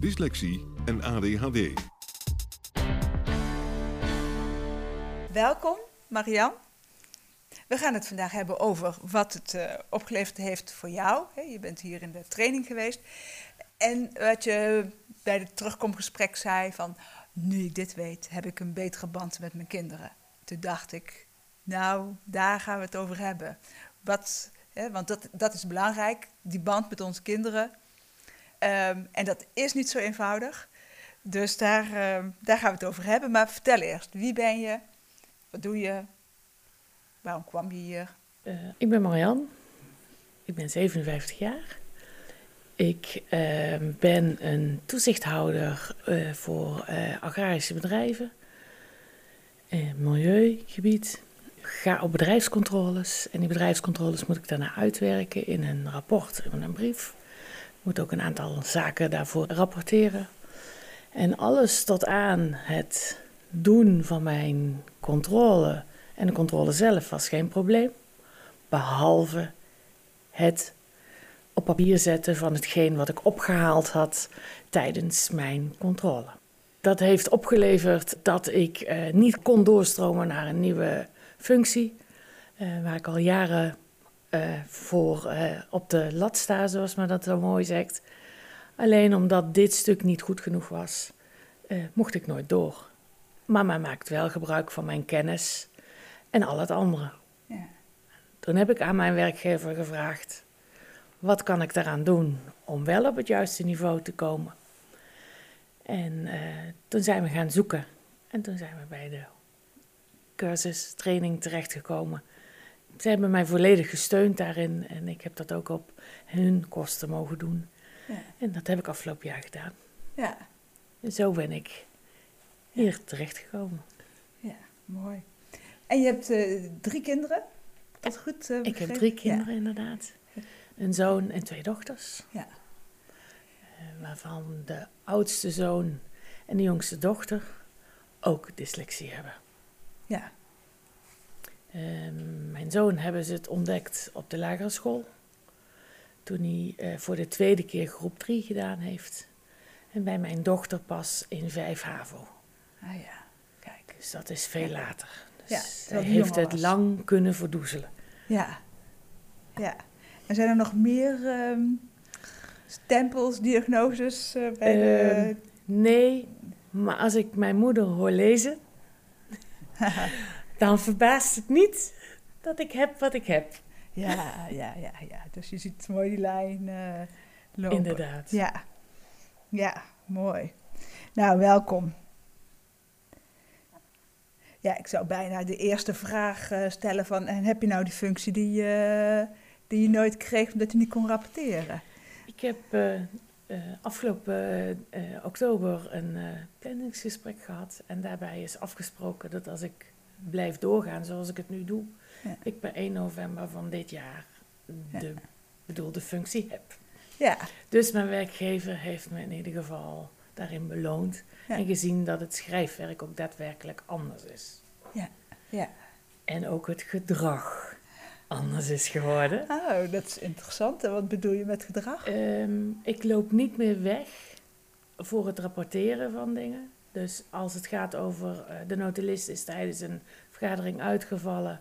dyslexie en ADHD. Welkom, Marian. We gaan het vandaag hebben over wat het uh, opgeleverd heeft voor jou. Je bent hier in de training geweest. En wat je bij het terugkomgesprek zei van... nu ik dit weet, heb ik een betere band met mijn kinderen. Toen dacht ik, nou, daar gaan we het over hebben. Wat, hè, want dat, dat is belangrijk, die band met onze kinderen. Um, en dat is niet zo eenvoudig. Dus daar, uh, daar gaan we het over hebben. Maar vertel eerst, wie ben je? Wat doe je? Waarom kwam je hier? Uh, ik ben Marian. Ik ben 57 jaar. Ik uh, ben een toezichthouder uh, voor agrarische bedrijven, milieugebied. Ik ga op bedrijfscontroles en die bedrijfscontroles moet ik daarna uitwerken in een rapport, in een brief. Moet ook een aantal zaken daarvoor rapporteren. En alles tot aan het doen van mijn controle en de controle zelf was geen probleem. Behalve het op papier zetten van hetgeen wat ik opgehaald had tijdens mijn controle. Dat heeft opgeleverd dat ik eh, niet kon doorstromen naar een nieuwe functie, eh, waar ik al jaren voor op de lat sta, zoals men dat zo mooi zegt. Alleen omdat dit stuk niet goed genoeg was, mocht ik nooit door. Mama maakt wel gebruik van mijn kennis en al het andere. Ja. Toen heb ik aan mijn werkgever gevraagd: wat kan ik daaraan doen om wel op het juiste niveau te komen? En uh, toen zijn we gaan zoeken. En toen zijn we bij de cursus, training terechtgekomen. Ze hebben mij volledig gesteund daarin en ik heb dat ook op hun kosten mogen doen. Ja. En dat heb ik afgelopen jaar gedaan. Ja. En zo ben ik hier terechtgekomen. Ja, mooi. En je hebt uh, drie kinderen? Dat goed uh, Ik heb drie kinderen, ja. inderdaad. Een zoon en twee dochters. Ja. Uh, waarvan de oudste zoon en de jongste dochter ook dyslexie hebben. Ja. Ehm, mijn zoon hebben ze het ontdekt op de lagere school. Toen hij voor de tweede keer groep 3 gedaan heeft. En bij mijn dochter pas in 5 HAVO. Ah ja, kijk. Dus dat is veel later. Dus ja, hij heeft het lang kunnen verdoezelen. Ja, ja. En zijn er nog meer um, stempels, diagnoses uh, bij uh, de... Ehm, nee, maar als ik mijn moeder hoor lezen, dan verbaast het niet dat ik heb wat ik heb. Ja, ja, ja, ja. Dus je ziet mooi die lijn uh, lopen. Inderdaad. Ja, ja, mooi. Nou, welkom. Ja, ik zou bijna de eerste vraag uh, stellen van... en heb je nou die functie die, uh, die je nooit kreeg omdat je niet kon rapporteren? Ik heb uh, afgelopen oktober een planningsgesprek gehad... en daarbij is afgesproken dat als ik blijf doorgaan zoals ik het nu doe... Ja. ik per 1 november van dit jaar de bedoelde functie heb. Ja. Dus mijn werkgever heeft me in ieder geval daarin beloond. En gezien dat het schrijfwerk ook daadwerkelijk anders is. Ja, ja. En ook het gedrag anders is geworden. Oh, dat is interessant. En wat bedoel je met gedrag? Um, ik loop niet meer weg voor het rapporteren van dingen. Dus als het gaat over uh, de notulist is tijdens een vergadering uitgevallen,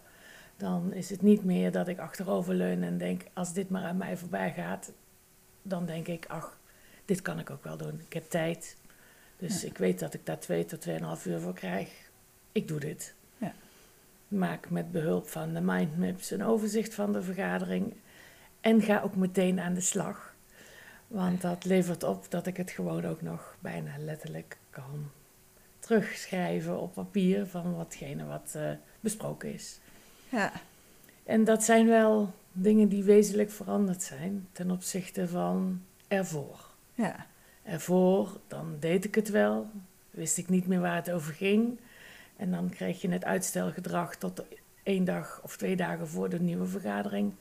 dan is het niet meer dat ik achteroverleun en denk, als dit maar aan mij voorbij gaat, dan denk ik, ach, dit kan ik ook wel doen. Ik heb tijd, Dus ik weet dat ik daar twee tot tweeënhalf uur voor krijg. Ik doe dit. Ja. Maak met behulp van de mindmaps een overzicht van de vergadering. En ga ook meteen aan de slag. Want dat levert op dat ik het gewoon ook nog bijna letterlijk kan terugschrijven op papier van watgene wat eh, besproken is. Ja. En dat zijn wel dingen die wezenlijk veranderd zijn ten opzichte van ervoor. Ja. Ervoor, dan deed ik het wel, wist ik niet meer waar het over ging. En dan kreeg je het uitstelgedrag tot één dag of twee dagen voor de nieuwe vergadering.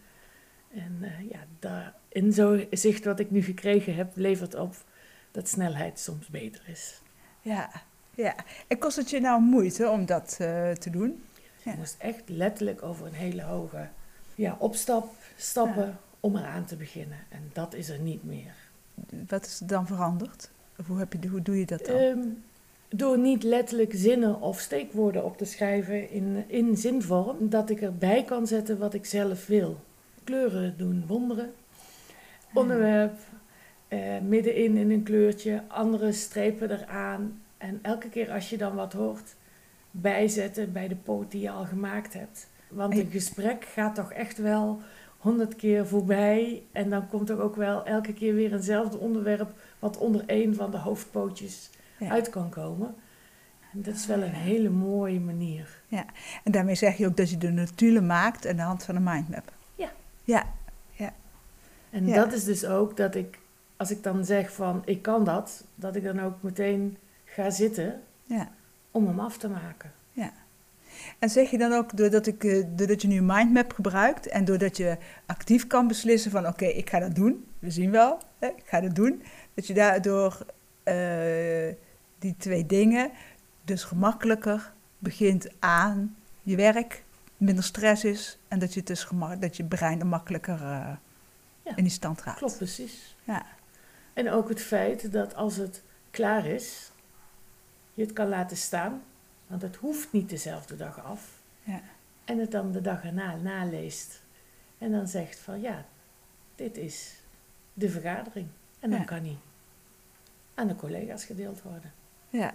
En uh, ja, daar, in zo'n zicht wat ik nu gekregen heb, levert op dat snelheid soms beter is. Ja, ja. En kost het je nou moeite om dat uh, te doen? Je moest echt letterlijk over een hele hoge ja, opstap stappen ja. om eraan te beginnen. En dat is er niet meer. Wat is er dan veranderd? Of hoe, heb je, hoe doe je dat dan? Um, door niet letterlijk zinnen of steekwoorden op te schrijven in, in zinvorm, dat ik erbij kan zetten wat ik zelf wil. Kleuren doen wonderen. Onderwerp, eh, middenin in een kleurtje, andere strepen eraan. En elke keer als je dan wat hoort, bijzetten bij de poot die je al gemaakt hebt. Want een gesprek gaat toch echt wel honderd keer voorbij. En dan komt er ook wel elke keer weer eenzelfde onderwerp wat onder een van de hoofdpootjes ja. uit kan komen. En dat is wel een hele mooie manier. Ja, en daarmee zeg je ook dat je de notulen maakt aan de hand van een mindmap. Ja. Ja, ja. En Ja. dat is dus ook dat ik, als ik dan zeg van ik kan dat, dat ik dan ook meteen ga zitten ja. om hem af te maken. En zeg je dan ook, doordat, ik, eh, doordat je nu een mindmap gebruikt en doordat je actief kan beslissen van oké, ik ga dat doen, we zien wel, hè, ik ga dat doen, dat je daardoor eh, die twee dingen dus gemakkelijker begint aan je werk, minder stress is en dat je, het dus gemak, dat je brein er makkelijker eh, Ja. in die stand raakt. Klopt precies. Ja. En ook het feit dat als het klaar is, je het kan laten staan, want het hoeft niet dezelfde dag af. Ja. En het dan de dag erna naleest. En dan zegt van ja, dit is de vergadering. En dan Ja. kan die aan de collega's gedeeld worden. Ja.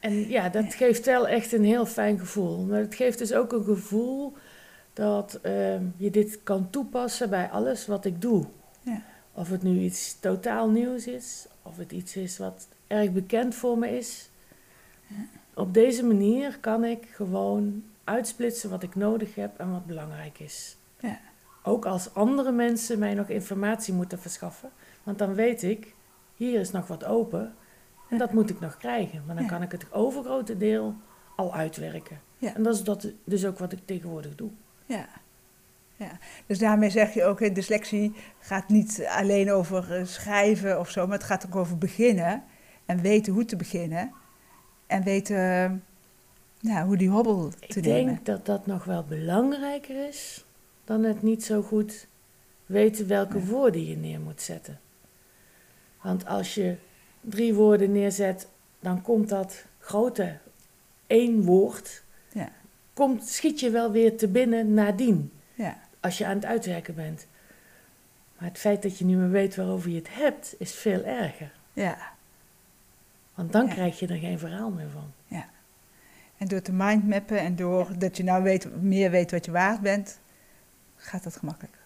En ja, dat geeft wel echt een heel fijn gevoel. Maar het geeft dus ook een gevoel dat ehm, je dit kan toepassen bij alles wat ik doe. Ja. Of het nu iets totaal nieuws is, of het iets is wat erg bekend voor me is. Op deze manier kan ik gewoon uitsplitsen wat ik nodig heb en wat belangrijk is. Ja. Ook als andere mensen mij nog informatie moeten verschaffen. Want dan weet ik, hier is nog wat open en dat moet ik nog krijgen. Maar dan Ja. kan ik het overgrote deel al uitwerken. Ja. En dat is dat dus ook wat ik tegenwoordig doe. Ja. ja. Dus daarmee zeg je ook, dyslexie gaat niet alleen over eh, schrijven of zo, maar het gaat ook over beginnen en weten hoe te beginnen en weten nou, hoe die hobbel te Ik nemen. denk dat dat nog wel belangrijker is dan het niet zo goed weten welke Ja. woorden je neer moet zetten. Want als je drie woorden neerzet, dan komt dat grote één woord, Ja. komt, schiet je wel weer te binnen nadien, Ja. als je aan het uitwerken bent. Maar het feit dat je niet meer weet waarover je het hebt, is veel erger. ja. Want dan Ja. krijg je er geen verhaal meer van. En door te mindmappen en door dat je nou weet, meer weet wat je waard bent, gaat dat gemakkelijker.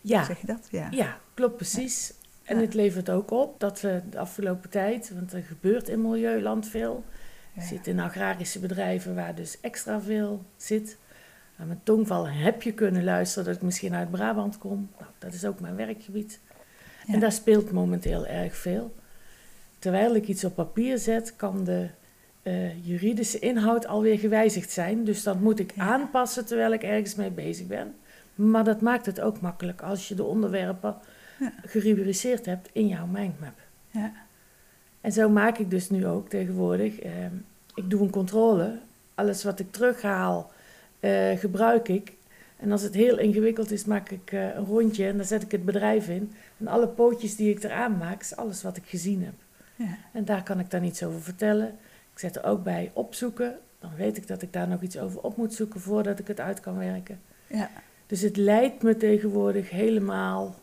Ja, Zeg je dat? Ja. Ja, klopt precies. En Ja. het levert ook op dat we de afgelopen tijd, want er gebeurt in Milieuland veel. Ja. Zit in agrarische bedrijven waar dus extra veel zit. Aan mijn tongval heb je kunnen luisteren dat ik misschien uit Brabant kom. Nou, dat is ook mijn werkgebied. Ja. En daar speelt momenteel erg veel. Terwijl ik iets op papier zet, kan de eh, juridische inhoud alweer gewijzigd zijn. Dus dat moet ik Ja. aanpassen terwijl ik ergens mee bezig ben. Maar dat maakt het ook makkelijk als je de onderwerpen Ja. gerubriceerd hebt in jouw mindmap. Ja. En zo maak ik dus nu ook tegenwoordig. eh, ik doe een controle. Alles wat ik terughaal, eh, gebruik ik. En als het heel ingewikkeld is, maak ik eh, een rondje en dan zet ik het bedrijf in. En alle pootjes die ik eraan maak, is alles wat ik gezien heb. Ja. En daar kan ik dan iets over vertellen. Ik zet er ook bij opzoeken. Dan weet ik dat ik daar nog iets over op moet zoeken voordat ik het uit kan werken. Ja. Dus het leidt me tegenwoordig helemaal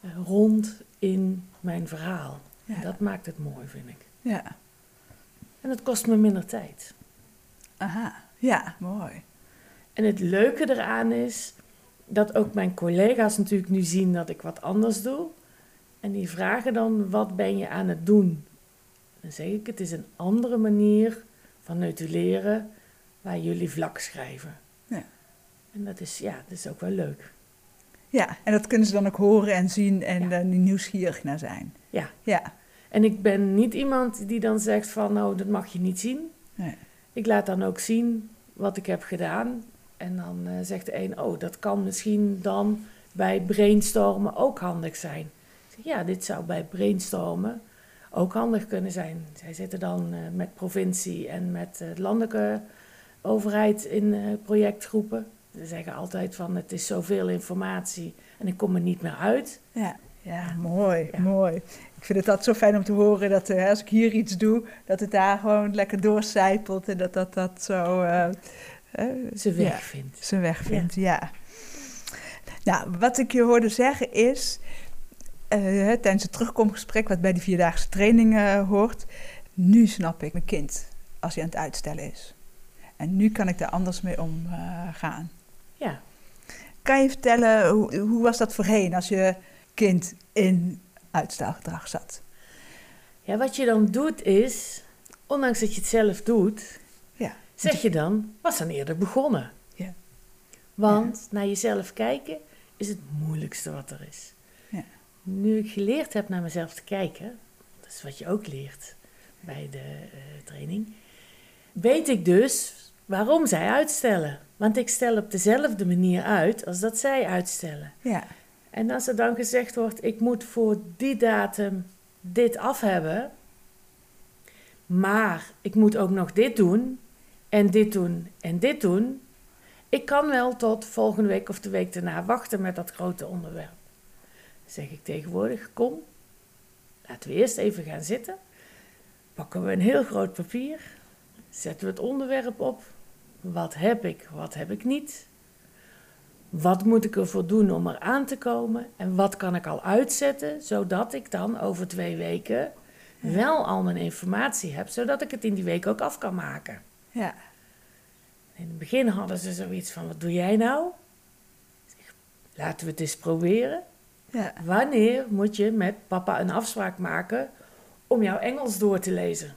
eh, rond in mijn verhaal. Ja. En dat maakt het mooi, vind ik. Ja. En dat kost me minder tijd. Aha. Ja, mooi. En het leuke eraan is dat ook mijn collega's natuurlijk nu zien dat ik wat anders doe. En die vragen dan, wat ben je aan het doen? Dan zeg ik, het is een andere manier van notuleren waar jullie vlak schrijven. Ja. En dat is, ja, dat is ook wel leuk. Ja, en dat kunnen ze dan ook horen en zien en Ja. er nieuwsgierig naar zijn. Ja. Ja. En ik ben niet iemand die dan zegt van, nou, dat mag je niet zien. Nee. Ik laat dan ook zien wat ik heb gedaan. En dan eh, zegt de een, oh, dat kan misschien dan bij brainstormen ook handig zijn. Ja, dit zou bij brainstormen ook handig kunnen zijn. Zij zitten dan eh, met provincie en met eh, landelijke overheid in eh, projectgroepen. Ze zeggen altijd van, het is zoveel informatie en ik kom er niet meer uit. Ja, ja mooi, Ja. mooi. Ik vind het altijd zo fijn om te horen dat als ik hier iets doe, dat het daar gewoon lekker doorcijpelt en dat dat, dat zo eh, eh, Ze weg ja, vindt. zijn weg vindt. Ja. Nou, wat ik je hoorde zeggen is, tijdens het terugkomgesprek wat bij die vierdaagse training eh, hoort, nu snap ik mijn kind als hij aan het uitstellen is. En nu kan ik daar anders mee omgaan. Ja. Kan je vertellen, hoe, hoe was dat voorheen als je kind in uitstelgedrag zat? Ja, wat je dan doet is, ondanks dat je het zelf doet, Ja. zeg je dan, was dan eerder begonnen. Ja. Want naar jezelf kijken is het moeilijkste wat er is. Nu ik geleerd heb naar mezelf te kijken, dat is wat je ook leert bij de eh, training, weet ik dus waarom zij uitstellen. Want ik stel op dezelfde manier uit als dat zij uitstellen. Ja, En als er dan gezegd wordt, ik moet voor die datum dit af hebben, maar ik moet ook nog dit doen, en dit doen, en dit doen. Ik kan wel tot volgende week of de week daarna wachten met dat grote onderwerp. Zeg ik tegenwoordig, kom, laten we eerst even gaan zitten. Pakken we een heel groot papier, zetten we het onderwerp op. Wat heb ik, wat heb ik niet? Wat moet ik ervoor doen om er aan te komen? En wat kan ik al uitzetten, zodat ik dan over twee weken wel al mijn informatie heb, zodat ik het in die week ook af kan maken. ja, In het begin hadden ze zoiets van, wat doe jij nou? Laten we het eens proberen. Ja, Wanneer moet je met papa een afspraak maken om jouw Engels door te lezen?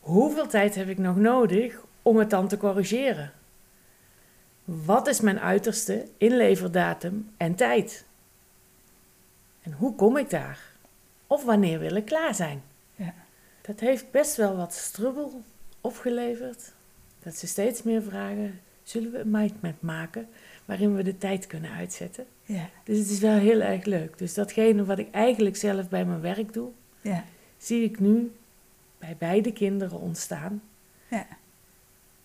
Hoeveel tijd heb ik nog nodig om het dan te corrigeren? Wat is mijn uiterste inleverdatum en tijd? En hoe kom ik daar? Of wanneer wil ik klaar zijn? Ja. Dat heeft best wel wat strubbel opgeleverd. Dat ze steeds meer vragen: zullen we een mindmap maken waarin we de tijd kunnen uitzetten? ja, Dus het is wel heel erg leuk. Dus datgene wat ik eigenlijk zelf bij mijn werk doe, ja, zie ik nu bij beide kinderen ontstaan. ja,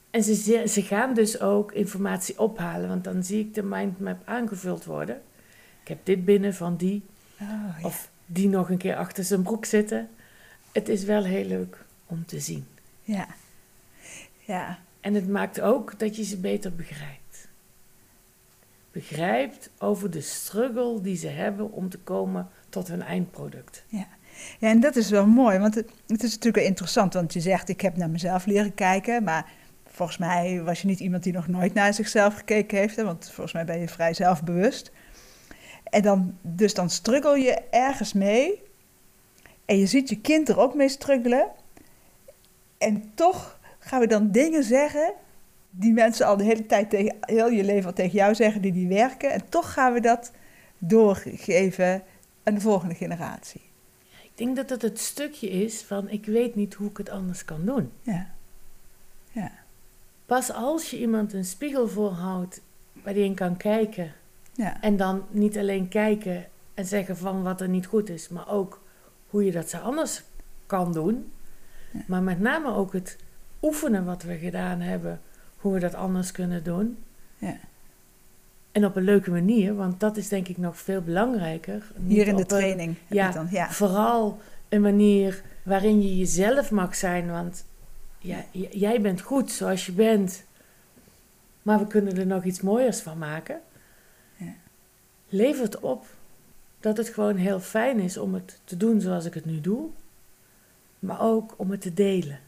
En ze, ze- gaan dus ook informatie ophalen, want dan zie ik de mindmap aangevuld worden. Ik heb dit binnen van die, Oh, of die nog een keer achter zijn broek zitten. Het is wel heel leuk om te zien. ja, ja, En het maakt ook dat je ze beter begrijpt. Begrijpt over de struggle die ze hebben om te komen tot hun eindproduct. ja. Ja, en dat is wel mooi, want het, is natuurlijk interessant, want je zegt, ik heb naar mezelf leren kijken, maar volgens mij was je niet iemand die nog nooit naar zichzelf gekeken heeft, hè, want volgens mij ben je vrij zelfbewust. En dan, dus dan struggle je ergens mee en je ziet je kind er ook mee struggelen en toch gaan we dan dingen zeggen die mensen al de hele tijd tegen, heel je leven al tegen jou zeggen, die die werken, en toch gaan we dat doorgeven aan de volgende generatie. Ik denk dat het het stukje is van ik weet niet hoe ik het anders kan doen. Ja. Ja. Pas als je iemand een spiegel voorhoudt waar die in kan kijken. Ja. En dan niet alleen kijken en zeggen van wat er niet goed is, maar ook hoe je dat zo anders kan doen. Ja. Maar met name ook het oefenen wat we gedaan hebben, hoe we dat anders kunnen doen. Ja. En op een leuke manier, want dat is denk ik nog veel belangrijker. Niet Hier in de een- training. ja, het dan. ja. Vooral een manier waarin je jezelf mag zijn. Want ja, jij bent goed zoals je bent. Maar we kunnen er nog iets mooiers van maken. Ja. Levert op dat het gewoon heel fijn is om het te doen zoals ik het nu doe. maar ook om het te delen.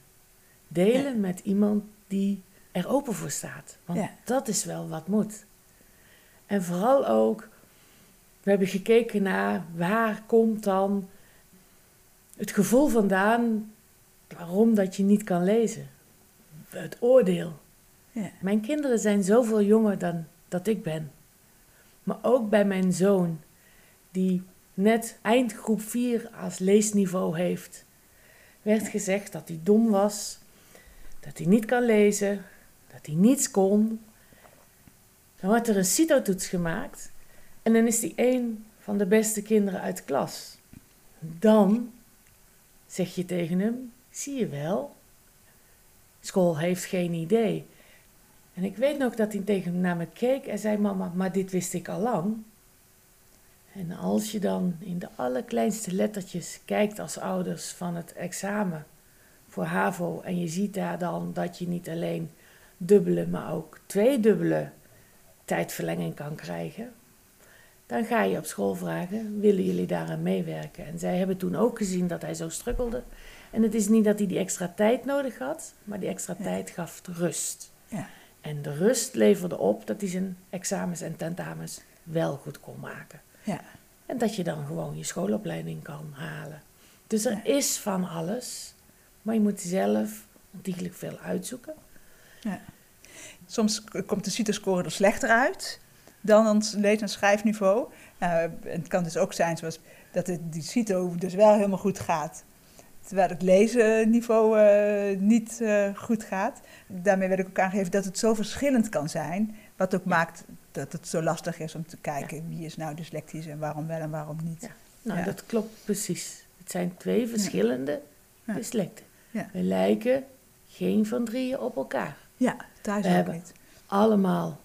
Delen met iemand die er open voor staat. Want Ja. dat is wel wat moet. En vooral ook, we hebben gekeken naar waar komt dan het gevoel vandaan waarom dat je niet kan lezen. Het oordeel. Ja. Mijn kinderen zijn zoveel jonger dan dat ik ben. Maar ook bij mijn zoon, die net eindgroep 4 als leesniveau heeft, werd gezegd dat hij dom was, dat hij niet kan lezen, dat hij niets kon. Dan wordt er een CITO-toets gemaakt en dan is hij een van de beste kinderen uit de klas. Dan zeg je tegen hem, zie je wel, school heeft geen idee. En ik weet nog dat hij tegen naar me keek en zei: Mama, maar dit wist ik al lang. En als je dan in de allerkleinste lettertjes kijkt als ouders van het examen voor HAVO en je ziet daar dan dat je niet alleen dubbele, maar ook tweedubbele tijdverlenging kan krijgen, dan ga je op school vragen: willen jullie daaraan meewerken? En zij hebben toen ook gezien dat hij zo strukkelde. En het is niet dat hij die extra tijd nodig had, maar die extra Ja. tijd gaf rust. Ja. En de rust leverde op dat hij zijn examens en tentamens wel goed kon maken. Ja. En dat je dan gewoon je schoolopleiding kan halen. Dus er is van alles, maar je moet zelf ontiegelijk veel uitzoeken. Soms k- komt de CITO-score er slechter uit dan ons lees- en schrijfniveau. En het kan dus ook zijn zoals dat het, die CITO dus wel helemaal goed gaat. Terwijl het lezenniveau eh, niet eh, goed gaat. Daarmee wil ik ook aangeven dat het zo verschillend kan zijn. Wat ook maakt dat het zo lastig is om te kijken wie is nou dyslectisch en waarom wel en waarom niet. Ja. Nou, Ja. dat klopt precies. Het zijn twee verschillende Ja. dyslecten. Ja. We lijken geen van drieën op elkaar. Ja, thuis We ook hebben- niet. Allemaal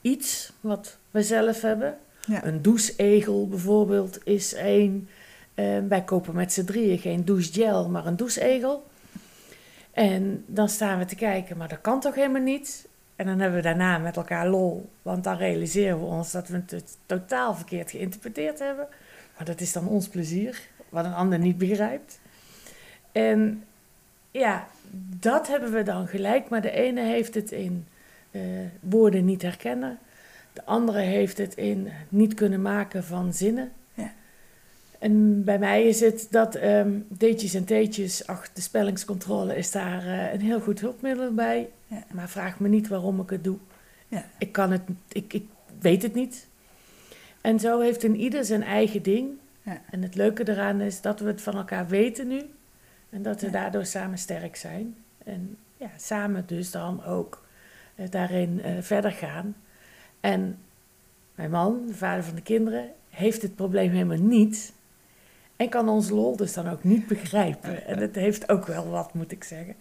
iets wat we zelf hebben. Ja. Een doucheegel bijvoorbeeld is één. Eh, wij kopen met z'n drieën geen douchegel, maar een doucheegel. En dan staan we te kijken, maar dat kan toch helemaal niet? En dan hebben we daarna met elkaar lol, want dan realiseren we ons dat we het totaal verkeerd geïnterpreteerd hebben. Maar dat is dan ons plezier, wat een ander niet begrijpt. En ja, dat hebben we dan gelijk, maar de ene heeft het in eh, woorden niet herkennen. De andere heeft het in niet kunnen maken van zinnen. Ja. En bij mij is het dat ehm deetjes en teetjes, ach, de spellingscontrole is daar eh, een heel goed hulpmiddel bij. Ja. Maar vraag me niet waarom ik het doe. Ja. Ik kan het, ik, ik weet het niet. En zo heeft een ieder zijn eigen ding. Ja. En het leuke eraan is dat we het van elkaar weten nu. En dat we Ja. daardoor samen sterk zijn. En ja, samen dus dan ook eh, daarin eh, verder gaan. En mijn man, de vader van de kinderen, heeft het probleem helemaal niet. En kan ons lol dus dan ook niet begrijpen. En het heeft ook wel wat, moet ik zeggen.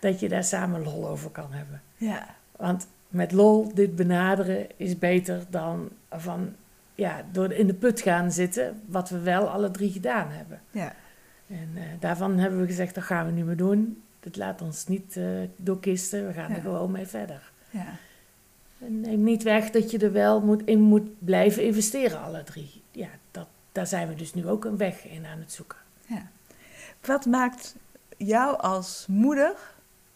Dat je daar samen lol over kan hebben. Ja, Want met lol dit benaderen is beter dan van ja, door in de put gaan zitten, wat we wel alle drie gedaan hebben. ja, En eh, daarvan hebben we gezegd, dat gaan we niet meer doen. Dat laat ons niet eh doorkisten, we gaan Ja. er gewoon mee verder. ja. En neem niet weg dat je er wel moet, in moet blijven investeren, alle drie. Ja, dat, daar zijn we dus nu ook een weg in aan het zoeken. Wat maakt jou als moeder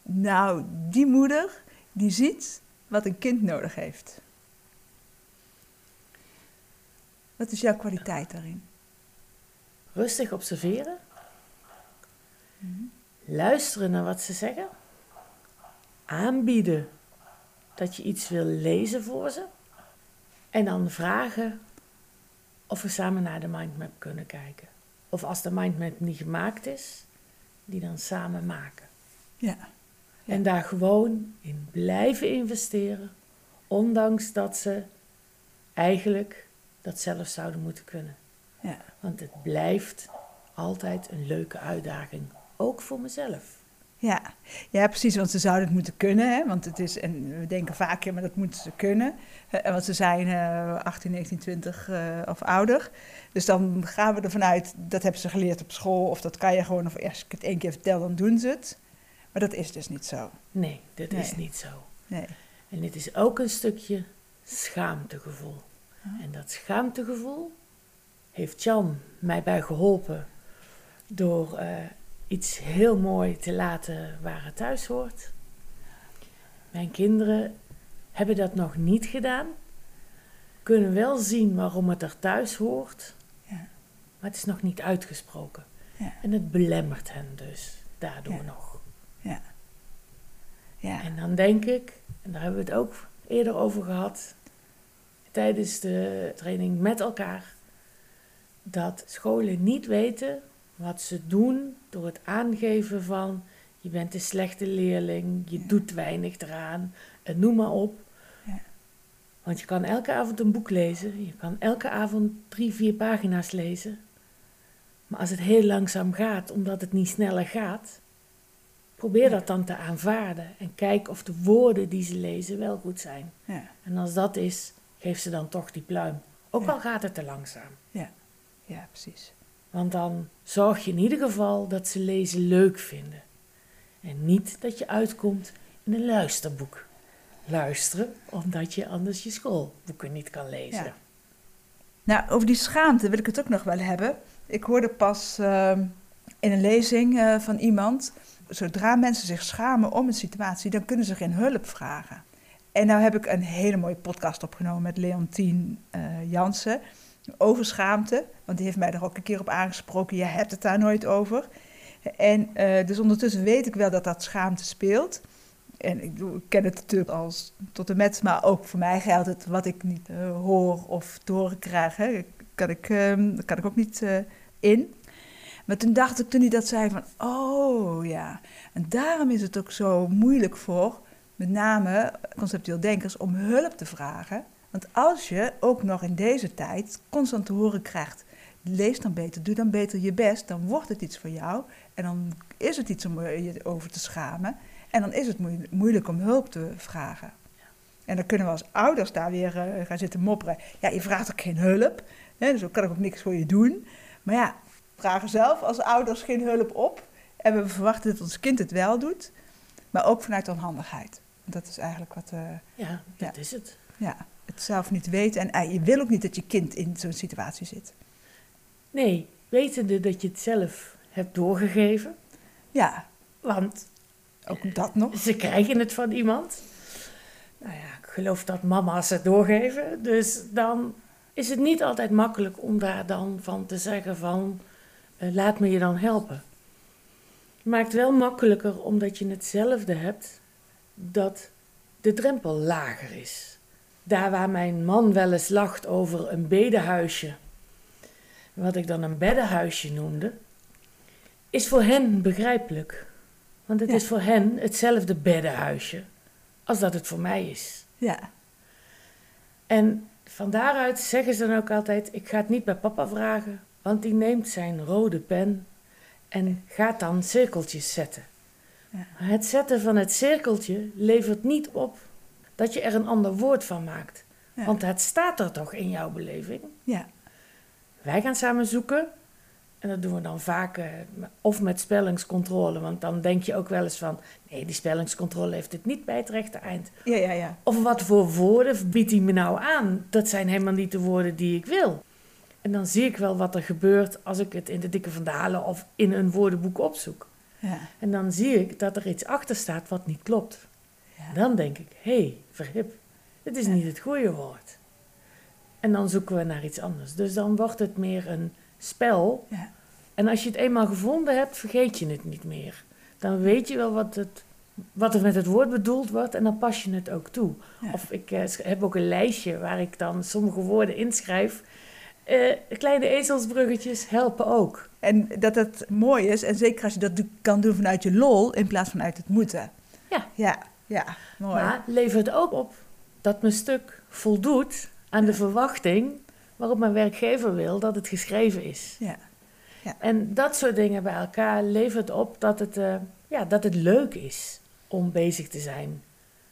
nou die moeder die ziet wat een kind nodig heeft? Wat is jouw kwaliteit daarin? Rustig observeren, luisteren naar wat ze zeggen, aanbieden dat je iets wil lezen voor ze en dan vragen of we samen naar de mindmap kunnen kijken. Of als de mindmap niet gemaakt is, die dan samen maken. Ja, Ja. En daar gewoon in blijven investeren, ondanks dat ze eigenlijk dat zelf zouden moeten kunnen. ja, Want het blijft altijd een leuke uitdaging, ook voor mezelf. ja. ja, precies, want ze zouden het moeten kunnen. Hè? Want het is, en we denken vaak, ja, maar dat moeten ze kunnen. Want ze zijn eh 18, 19, 20 eh, of ouder. Dus dan gaan we ervan uit, dat hebben ze geleerd op school. Of dat kan je gewoon, of als ik het één keer vertel, dan doen ze het. Maar dat is dus niet zo. Nee, dat is niet zo. Nee. En dit is ook een stukje schaamtegevoel. En dat schaamtegevoel heeft Jan mij bij geholpen door eh, iets heel mooi te laten waar het thuis hoort. Mijn kinderen hebben dat nog niet gedaan, kunnen wel zien waarom het er thuis hoort, Ja. maar het is nog niet uitgesproken. Ja. En het belemmert hen dus daardoor Ja. nog. Ja. Ja. En dan denk ik, en daar hebben we het ook eerder over gehad, tijdens de training met elkaar, dat scholen niet weten wat ze doen door het aangeven van je bent een slechte leerling, je Ja. doet weinig eraan, en noem maar op. Ja. Want je kan elke avond een boek lezen, je kan elke avond drie, vier pagina's lezen. Maar als het heel langzaam gaat, omdat het niet sneller gaat, probeer dat dan te aanvaarden en kijk of de woorden die ze lezen wel goed zijn. Ja. En als dat is, geef ze dan toch die pluim. Ook Ja. al gaat het te langzaam. ja, precies. Want dan zorg je in ieder geval dat ze lezen leuk vinden. En niet dat je uitkomt in een luisterboek. Luisteren omdat je anders je schoolboeken niet kan lezen. Nou, over die schaamte wil ik het ook nog wel hebben. Ik hoorde pas ehm, in een lezing eh, van iemand, zodra mensen zich schamen om een situatie, dan kunnen ze geen hulp vragen. En nou heb ik een hele mooie podcast opgenomen met Leontien eh Jansen over schaamte, want die heeft mij er ook een keer op aangesproken. Je hebt het daar nooit over. En eh, dus ondertussen weet ik wel dat dat schaamte speelt. En ik, ken het natuurlijk als tot en met, maar ook voor mij geldt het wat ik niet eh, hoor of te horen krijg. Hè, kan ik, ehm, kan ik ook niet eh, in. Maar toen dacht ik, toen hij dat zei, van oh ja. En daarom is het ook zo moeilijk voor, met name conceptueel denkers, om hulp te vragen. Want als je ook nog in deze tijd constant te horen krijgt, lees dan beter, doe dan beter je best, dan wordt het iets voor jou. En dan is het iets om je over te schamen. En dan is het moe- moeilijk om hulp te vragen. En dan kunnen we als ouders daar weer eh, gaan zitten mopperen. Ja, je vraagt ook geen hulp, hè, dus dan kan ik ook niks voor je doen. Maar ja, we vragen zelf als ouders geen hulp op. En we verwachten dat ons kind het wel doet, maar ook vanuit onhandigheid. Dat is eigenlijk wat, eh, Ja, dat Ja. is het. ja, het zelf niet weten. En eh, je wil ook niet dat je kind in zo'n situatie zit. Nee, wetende dat je het zelf hebt doorgegeven. Ja, Want ook dat nog. ze krijgen het van iemand. Nou ja, ik geloof dat mama's het doorgeven. Dus dan is het niet altijd makkelijk om daar dan van te zeggen van... eh, laat me je dan helpen. Het maakt wel makkelijker omdat je hetzelfde hebt dat de drempel lager is. Daar waar mijn man wel eens lacht over een bedehuisje, wat ik dan een beddenhuisje noemde, is voor hen begrijpelijk. Want het Ja. is voor hen hetzelfde beddenhuisje als dat het voor mij is. Ja, En van daaruit zeggen ze dan ook altijd: Ik ga het niet bij papa vragen, want die neemt zijn rode pen en gaat dan cirkeltjes zetten. Ja. Het zetten van het cirkeltje levert niet op dat je er een ander woord van maakt. Ja. Want het staat er toch in jouw beleving. ja, Wij gaan samen zoeken. En dat doen we dan vaak, eh, of met spellingscontrole. Want dan denk je ook wel eens van... nee, die spellingscontrole heeft het niet bij het rechte eind. ja, ja, ja. Of wat voor woorden biedt hij me nou aan? Dat zijn helemaal niet de woorden die ik wil. En dan zie ik wel wat er gebeurt als ik het in de dikke vandalen... of in een woordenboek opzoek. ja. En dan zie ik dat er iets achter staat wat niet klopt. Ja. Dan denk ik, hé, hey, verhip, dit is niet het goede woord. En dan zoeken we naar iets anders. Dus dan wordt het meer een spel. Ja. En als je het eenmaal gevonden hebt, vergeet je het niet meer. Dan weet je wel wat, het, wat er met het woord bedoeld wordt en dan pas je het ook toe. Ja. Of ik eh, heb ook een lijstje waar ik dan sommige woorden inschrijf. Eh, kleine ezelsbruggetjes helpen ook. En dat het mooi is, en zeker als je dat kan doen vanuit je lol in plaats van uit het moeten. Ja. Ja, ja, mooi. Maar levert ook op dat mijn stuk voldoet aan de verwachting waarop mijn werkgever wil dat het geschreven is. Ja, En dat soort dingen bij elkaar levert op dat het, eh, ja, dat het leuk is om bezig te zijn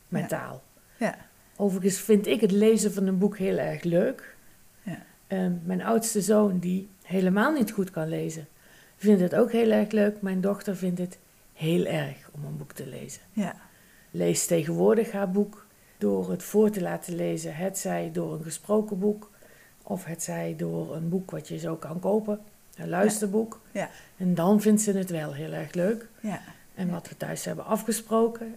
met Ja. taal. ja, Overigens vind ik het lezen van een boek heel erg leuk. Ja. Eh, mijn oudste zoon, die helemaal niet goed kan lezen, vindt het ook heel erg leuk. Mijn dochter vindt het heel erg om een boek te lezen. ja, Lees tegenwoordig haar boek door het voor te laten lezen. Het zij door een gesproken boek of het zij door een boek wat je zo kan kopen. een luisterboek. Ja. En dan vindt ze het wel heel erg leuk. Ja. En wat we thuis hebben afgesproken,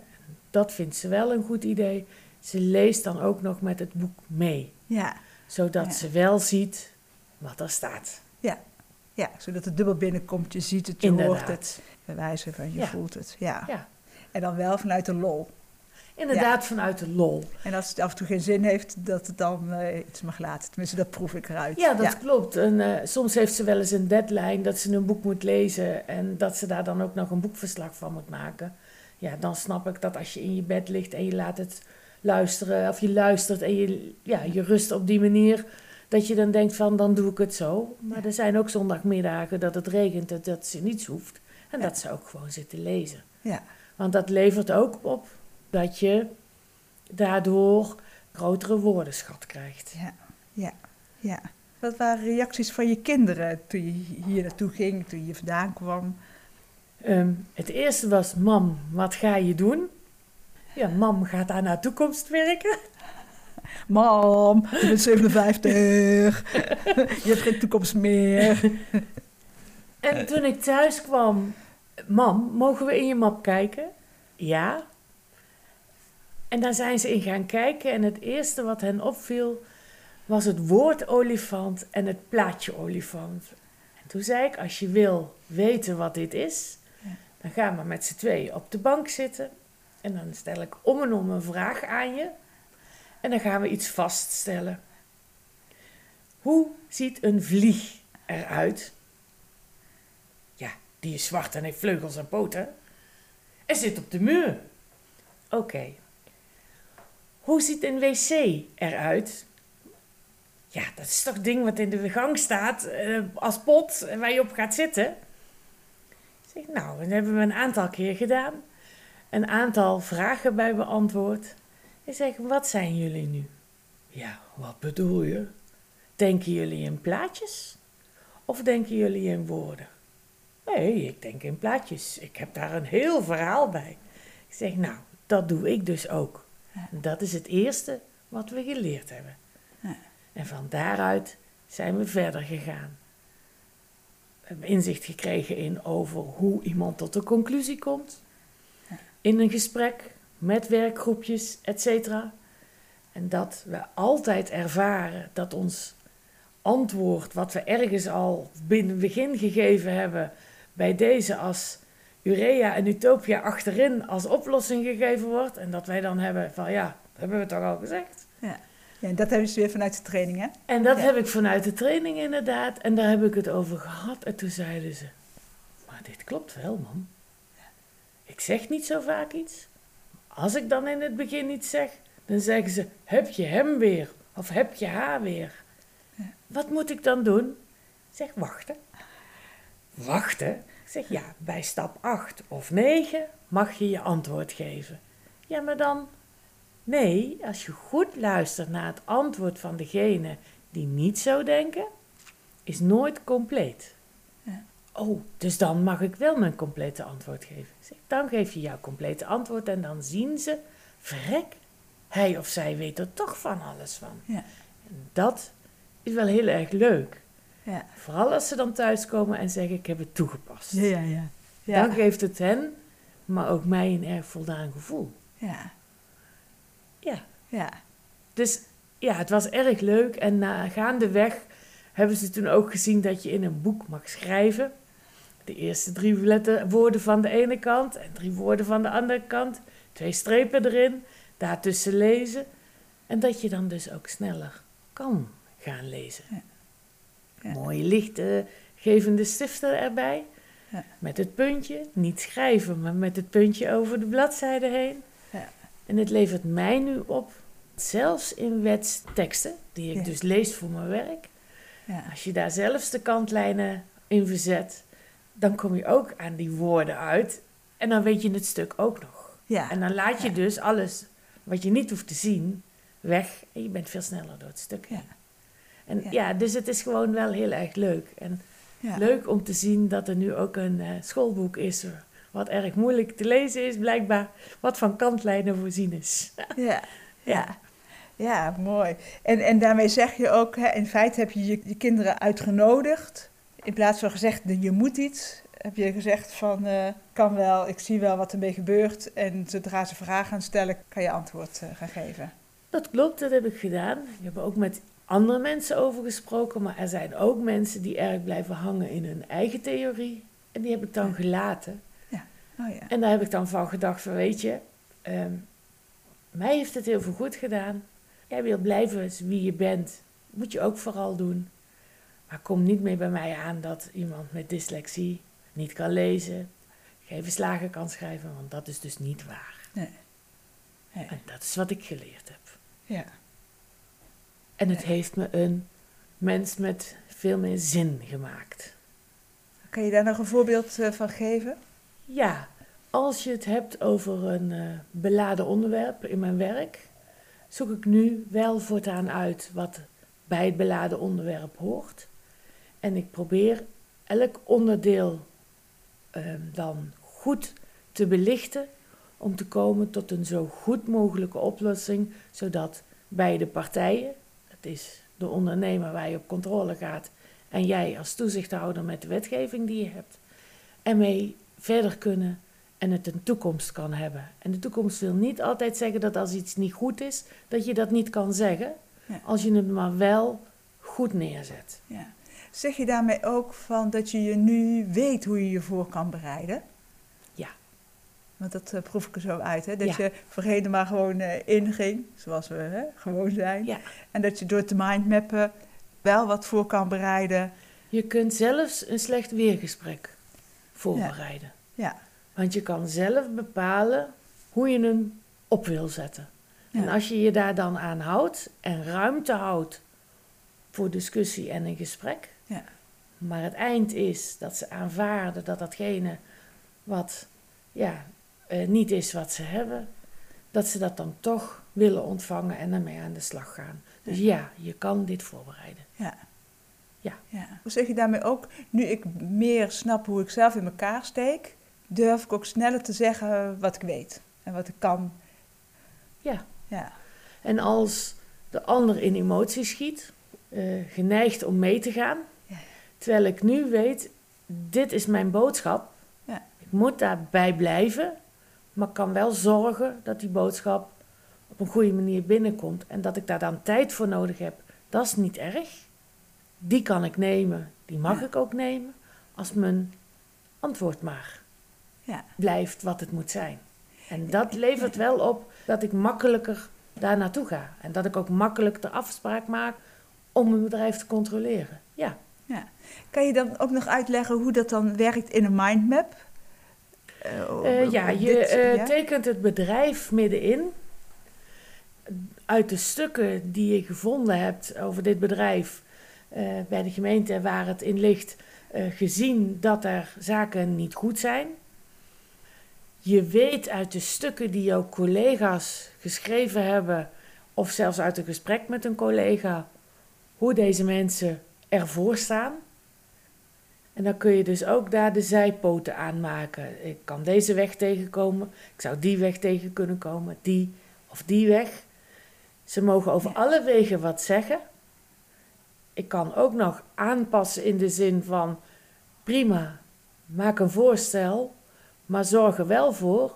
dat vindt ze wel een goed idee. Ze leest dan ook nog met het boek mee. Ja. Zodat Ja. ze wel ziet wat er staat. Ja. Ja, zodat het dubbel binnenkomt. Je ziet het, je Inderdaad. hoort het. Bij wijze van, je voelt het. Ja. En dan wel vanuit de lol. Inderdaad, vanuit de lol. En als het af en toe geen zin heeft, dat het dan eh, iets mag laten. Tenminste, dat proef ik eruit. Ja, dat klopt. En eh, soms heeft ze wel eens een deadline dat ze een boek moet lezen en dat ze daar dan ook nog een boekverslag van moet maken. Ja, dan snap ik dat als je in je bed ligt en je laat het luisteren, of je luistert en je, ja, je rust op die manier, dat je dan denkt van dan doe ik het zo. Maar er zijn ook zondagmiddagen dat het regent en dat ze niets hoeft en dat ze ook gewoon zit te lezen. Ja. Want dat levert ook op dat je daardoor grotere woordenschat krijgt. Ja. Ja. Ja. Wat waren reacties van je kinderen toen je hier naartoe ging, toen je vandaan kwam? Ehm, het eerste was, mam, wat ga je doen? Ja, mam gaat aan haar toekomst werken. Mam, je bent 57. je hebt geen toekomst meer. En toen ik thuis kwam, mam, mogen we in je map kijken? Ja. En daar zijn ze in gaan kijken en het eerste wat hen opviel was het woord olifant en het plaatje olifant. En toen zei ik, als je wil weten wat dit is, Ja. dan gaan we met z'n tweeën op de bank zitten. En dan stel ik om en om een vraag aan je. En dan gaan we iets vaststellen. Hoe ziet een vlieg eruit? Die is zwart en heeft vleugels en poten. En zit op de muur. Oké. Hoe ziet een wc eruit? Ja, dat is toch ding wat in de gang staat eh, als pot waar je op gaat zitten? Ik zeg, nou, dat hebben we een aantal keer gedaan. Een aantal vragen bij beantwoord. Ik zeg, wat zijn jullie nu? Ja, wat bedoel je? Denken jullie in plaatjes? Of denken jullie in woorden? Nee, ik denk in plaatjes. Ik heb daar een heel verhaal bij. Ik zeg, nou, dat doe ik dus ook. En dat is het eerste wat we geleerd hebben. En van daaruit zijn we verder gegaan. We hebben inzicht gekregen in over hoe iemand tot een conclusie komt. In een gesprek, met werkgroepjes, etc. En dat we altijd ervaren dat ons antwoord, wat we ergens al binnen het begin gegeven hebben, bij deze als Urea en Utopia achterin als oplossing gegeven wordt. En dat wij dan hebben van ja, dat hebben we toch al gezegd. Ja. ja, en dat hebben ze weer vanuit de training, hè? En dat Ja. heb ik vanuit de training inderdaad. En daar heb ik het over gehad. En toen zeiden ze, maar dit klopt wel man. Ik zeg niet zo vaak iets. Als ik dan in het begin iets zeg, dan zeggen ze, heb je hem weer? Of heb je haar weer? Wat moet ik dan doen? Ik zeg, wachten. Wachten? Ik zeg, ja, bij stap 8 of 9 mag je je antwoord geven. Ja, maar dan Nee, als je goed luistert naar het antwoord van degene die niet zo denken, is nooit compleet. Ja. Oh, dus dan mag ik wel mijn complete antwoord geven. Zeg, dan geef je jouw complete antwoord en dan zien ze, verrek, hij of zij weet er toch van alles van. Ja. En dat is wel heel erg leuk. Ja, Vooral als ze dan thuiskomen en zeggen, ik heb het toegepast. ja, ja. ja. ja. Dan geeft het hen, maar ook mij een erg voldaan gevoel. ja. Ja. ja. Dus ja, het was erg leuk. En na gaandeweg hebben ze toen ook gezien dat je in een boek mag schrijven. De eerste drie letter, woorden van de ene kant en drie woorden van de andere kant. Twee strepen erin, daartussen lezen. En dat je dan dus ook sneller kan gaan lezen. Ja. Ja. Mooie lichtgevende stiften erbij. Ja. Met het puntje, niet schrijven, maar met het puntje over de bladzijde heen. Ja. En het levert mij nu op, zelfs in wetsteksten, die ik Ja. dus lees voor mijn werk. Ja. Als je daar zelfs de kantlijnen in verzet, dan kom je ook aan die woorden uit. En dan weet je het stuk ook nog. Ja. En dan laat je Ja. dus alles wat je niet hoeft te zien weg. En je bent veel sneller door het stuk heen. Ja. En Ja. ja. dus het is gewoon wel heel erg leuk. En Ja. leuk om te zien dat er nu ook een eh, schoolboek is. eh, Wat erg moeilijk te lezen is, blijkbaar. Wat van kantlijnen voorzien is. Ja, ja. Ja, mooi. En, en daarmee zeg je ook, hè, in feite heb je, je je kinderen uitgenodigd in plaats van gezegd, je moet iets, heb je gezegd van, uh, kan wel, ik zie wel wat ermee gebeurt. En zodra ze vragen gaan stellen, kan je antwoord uh, gaan geven. Dat klopt, dat heb ik gedaan. Ik heb ook met andere mensen over gesproken, maar er zijn ook mensen die erg blijven hangen in hun eigen theorie. En die heb ik dan gelaten. Ja. Oh, ja. En daar heb ik dan van gedacht van, weet je, um, mij heeft het heel veel goed gedaan. Jij wilt blijven wie je bent, moet je ook vooral doen. Maar kom niet meer bij mij aan dat iemand met dyslexie niet kan lezen, geen verslagen kan schrijven, want dat is dus niet waar. Nee. En dat is wat ik geleerd heb. Ja. En het heeft me een mens met veel meer zin gemaakt. Kan je daar nog een voorbeeld eh, van geven? Ja, als je het hebt over een uh, beladen onderwerp in mijn werk, zoek ik nu wel voortaan uit wat bij het beladen onderwerp hoort. En ik probeer elk onderdeel Ehm, dan goed te belichten om te komen tot een zo goed mogelijke oplossing, zodat beide partijen, is de ondernemer waar je op controle gaat en jij als toezichthouder met de wetgeving die je hebt, ermee verder kunnen en het een toekomst kan hebben. En de toekomst wil niet altijd zeggen dat als iets niet goed is, dat je dat niet kan zeggen, als je het maar wel goed neerzet. Ja. Zeg je daarmee ook van dat je je nu weet hoe je je voor kan bereiden? Want dat uh, proef ik er zo uit, hè? Dat je voorheen maar gewoon uh, inging, zoals we hè, gewoon zijn. Ja. En dat je door te mindmappen wel wat voor kan bereiden. Je kunt zelfs een slecht weergesprek voorbereiden. Ja. ja. Want je kan zelf bepalen hoe je hem op wil zetten. En als je je daar dan aan houdt en ruimte houdt voor discussie en een gesprek, ja. Maar het eind is dat ze aanvaarden dat datgene wat ja, uh, niet is wat ze hebben, dat ze dat dan toch willen ontvangen en ermee aan de slag gaan. Dus ja, je kan dit voorbereiden. Ja. Ja. ja. Hoe zeg je daarmee ook, nu ik meer snap hoe ik zelf in elkaar steek, durf ik ook sneller te zeggen wat ik weet en wat ik kan. Ja. ja. En als de ander in emotie schiet, uh, geneigd om mee te gaan. Ja. Terwijl ik nu weet, dit is mijn boodschap. Ja. Ik moet daarbij blijven, maar kan wel zorgen dat die boodschap op een goede manier binnenkomt. En dat ik daar dan tijd voor nodig heb, dat is niet erg. Die kan ik nemen, die mag ja. ik ook nemen, als mijn antwoord maar ja. blijft wat het moet zijn. En dat levert wel op dat ik makkelijker daar naartoe ga. En dat ik ook makkelijk de afspraak maak om een bedrijf te controleren. Ja. ja. Kan je dan ook nog uitleggen hoe dat dan werkt in een mindmap? Uh, ja, je dit, ja? tekent het bedrijf middenin. Uit de stukken die je gevonden hebt over dit bedrijf uh, bij de gemeente waar het in ligt, gezien dat er zaken niet goed zijn. Je weet uit de stukken die jouw collega's geschreven hebben, of zelfs uit een gesprek met een collega, hoe deze mensen ervoor staan. En dan kun je dus ook daar de zijpoten aan maken. Ik kan deze weg tegenkomen, ik zou die weg tegen kunnen komen, die of die weg. Ze mogen over alle wegen wat zeggen. Ik kan ook nog aanpassen in de zin van prima, maak een voorstel, maar zorg er wel voor